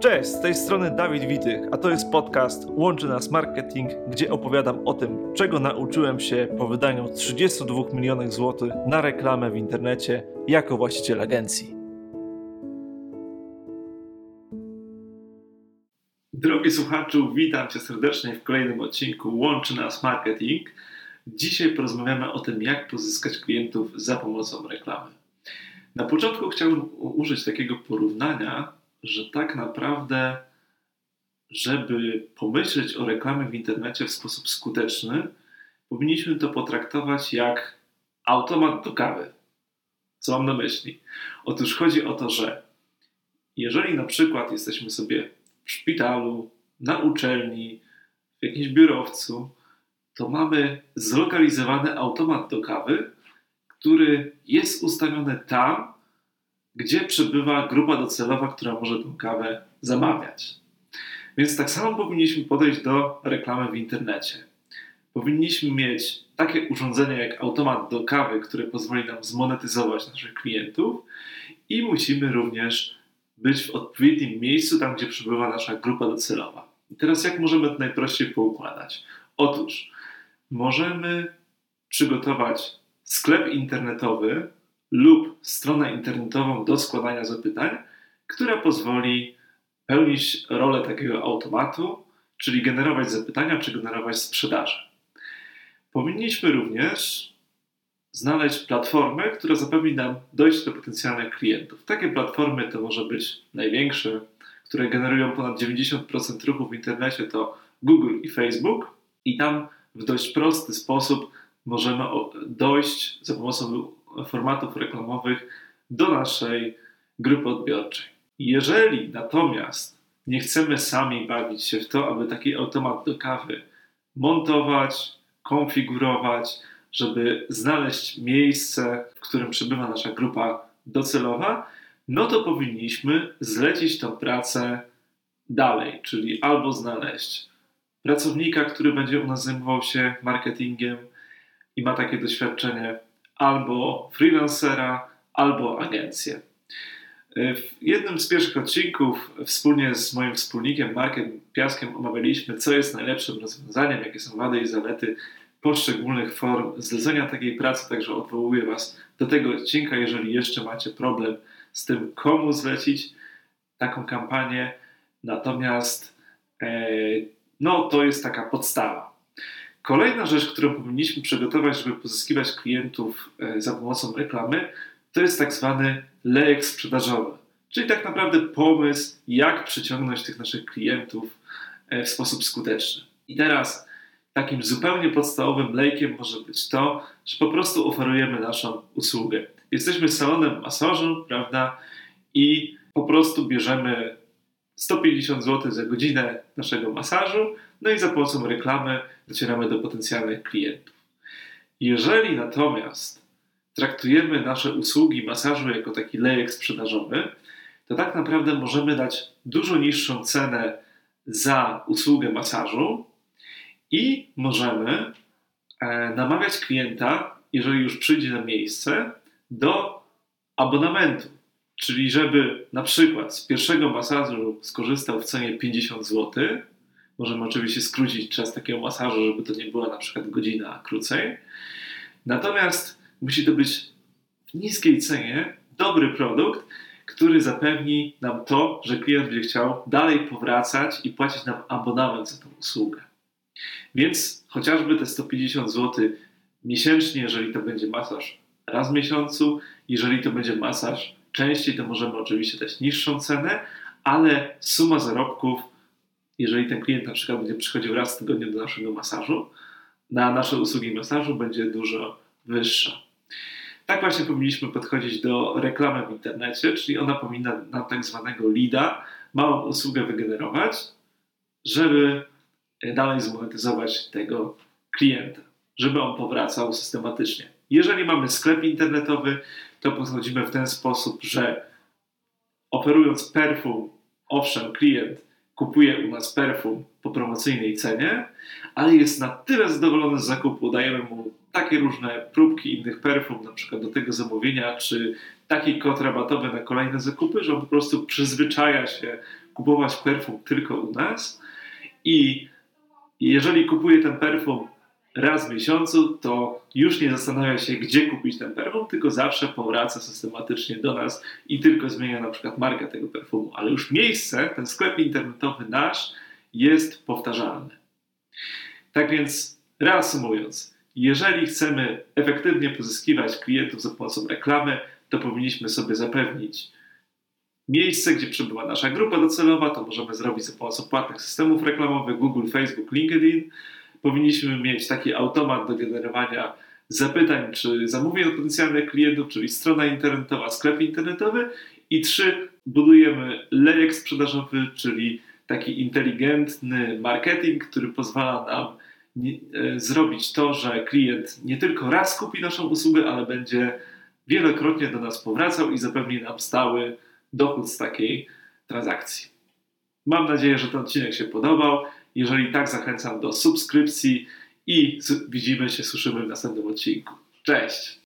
Cześć, z tej strony Dawid Witych, a to jest podcast Łączy Nas Marketing, gdzie opowiadam o tym, czego nauczyłem się po wydaniu 32 milionów złotych na reklamę w internecie jako właściciel agencji. Drogi słuchaczu, witam Cię serdecznie w kolejnym odcinku Łączy Nas Marketing. Dzisiaj porozmawiamy o tym, jak pozyskać klientów za pomocą reklamy. Na początku chciałbym użyć takiego porównania, że tak naprawdę, żeby pomyśleć o reklamie w internecie w sposób skuteczny, powinniśmy to potraktować jak automat do kawy. Co mam na myśli? Otóż chodzi o to, że jeżeli na przykład jesteśmy sobie w szpitalu, na uczelni, w jakimś biurowcu, to mamy zlokalizowany automat do kawy, który jest ustawiony tam, gdzie przebywa grupa docelowa, która może tę kawę zamawiać. Więc tak samo powinniśmy podejść do reklamy w internecie. Powinniśmy mieć takie urządzenie jak automat do kawy, które pozwoli nam zmonetyzować naszych klientów i musimy również być w odpowiednim miejscu, tam gdzie przebywa nasza grupa docelowa. I teraz jak możemy to najprościej poukładać? Otóż możemy przygotować sklep internetowy, lub stronę internetową do składania zapytań, która pozwoli pełnić rolę takiego automatu, czyli generować zapytania czy generować sprzedaże. Powinniśmy również znaleźć platformę, która zapewni nam dojście do potencjalnych klientów. Takie platformy to może być największe, które generują ponad 90% ruchu w internecie, to Google i Facebook, i tam w dość prosty sposób możemy dojść za pomocą formatów reklamowych do naszej grupy odbiorczej. Jeżeli natomiast nie chcemy sami bawić się w to, aby taki automat do kawy montować, konfigurować, żeby znaleźć miejsce, w którym przebywa nasza grupa docelowa, no to powinniśmy zlecić tę pracę dalej, czyli albo znaleźć pracownika, który będzie u nas zajmował się marketingiem i ma takie doświadczenie, albo freelancera, albo agencję. W jednym z pierwszych odcinków wspólnie z moim wspólnikiem Markiem Piaskiem omawialiśmy, co jest najlepszym rozwiązaniem, jakie są wady i zalety poszczególnych form zlecenia takiej pracy, także odwołuję Was do tego odcinka, jeżeli jeszcze macie problem z tym, komu zlecić taką kampanię. Natomiast e, no, to jest taka podstawa. Kolejna rzecz, którą powinniśmy przygotować, żeby pozyskiwać klientów e, za pomocą reklamy, to jest tak zwany lejek sprzedażowy. Czyli tak naprawdę pomysł, jak przyciągnąć tych naszych klientów e, w sposób skuteczny. I teraz takim zupełnie podstawowym lejkiem może być to, że po prostu oferujemy naszą usługę. Jesteśmy salonem masażu, prawda? I po prostu bierzemy 150 zł za godzinę naszego masażu, no i za pomocą reklamy docieramy do potencjalnych klientów. Jeżeli natomiast traktujemy nasze usługi masażu jako taki lejek sprzedażowy, to tak naprawdę możemy dać dużo niższą cenę za usługę masażu i możemy e, namawiać klienta, jeżeli już przyjdzie na miejsce, do abonamentu. Czyli żeby na przykład z pierwszego masażu skorzystał w cenie 50 zł, Możemy oczywiście skrócić czas takiego masażu, żeby to nie była na przykład godzina, krócej. Natomiast musi to być w niskiej cenie dobry produkt, który zapewni nam to, że klient będzie chciał dalej powracać i płacić nam abonament za tę usługę. Więc chociażby te 150 zł miesięcznie, jeżeli to będzie masaż raz w miesiącu, jeżeli to będzie masaż częściej, to możemy oczywiście dać niższą cenę, ale suma zarobków jeżeli ten klient na przykład będzie przychodził raz w tygodniu do naszego masażu, na nasze usługi masażu będzie dużo wyższa. Tak właśnie powinniśmy podchodzić do reklamy w internecie, czyli ona powinna nam tak zwanego leada, małą usługę wygenerować, żeby dalej zmonetyzować tego klienta, żeby on powracał systematycznie. Jeżeli mamy sklep internetowy, to podchodzimy w ten sposób, że oferując perfum, owszem, klient kupuje u nas perfum po promocyjnej cenie, ale jest na tyle zadowolony z zakupu, dajemy mu takie różne próbki innych perfum, na przykład do tego zamówienia, czy taki kod rabatowy na kolejne zakupy, że on po prostu przyzwyczaja się kupować perfum tylko u nas. I jeżeli kupuje ten perfum raz w miesiącu, to już nie zastanawia się, gdzie kupić ten perfum, tylko zawsze powraca systematycznie do nas i tylko zmienia na przykład markę tego perfumu. Ale już miejsce, ten sklep internetowy nasz jest powtarzalny. Tak więc, reasumując, jeżeli chcemy efektywnie pozyskiwać klientów za pomocą reklamy, to powinniśmy sobie zapewnić miejsce, gdzie przebywa nasza grupa docelowa. To możemy zrobić za pomocą płatnych systemów reklamowych Google, Facebook, LinkedIn. Powinniśmy mieć taki automat do generowania zapytań czy zamówień od potencjalnych klientów, czyli strona internetowa, sklep internetowy. I trzy, budujemy lejek sprzedażowy, czyli taki inteligentny marketing, który pozwala nam e, zrobić to, że klient nie tylko raz kupi naszą usługę, ale będzie wielokrotnie do nas powracał i zapewni nam stały dochód z takiej transakcji. Mam nadzieję, że ten odcinek się podobał. Jeżeli tak, zachęcam do subskrypcji i widzimy się, słyszymy w następnym odcinku. Cześć!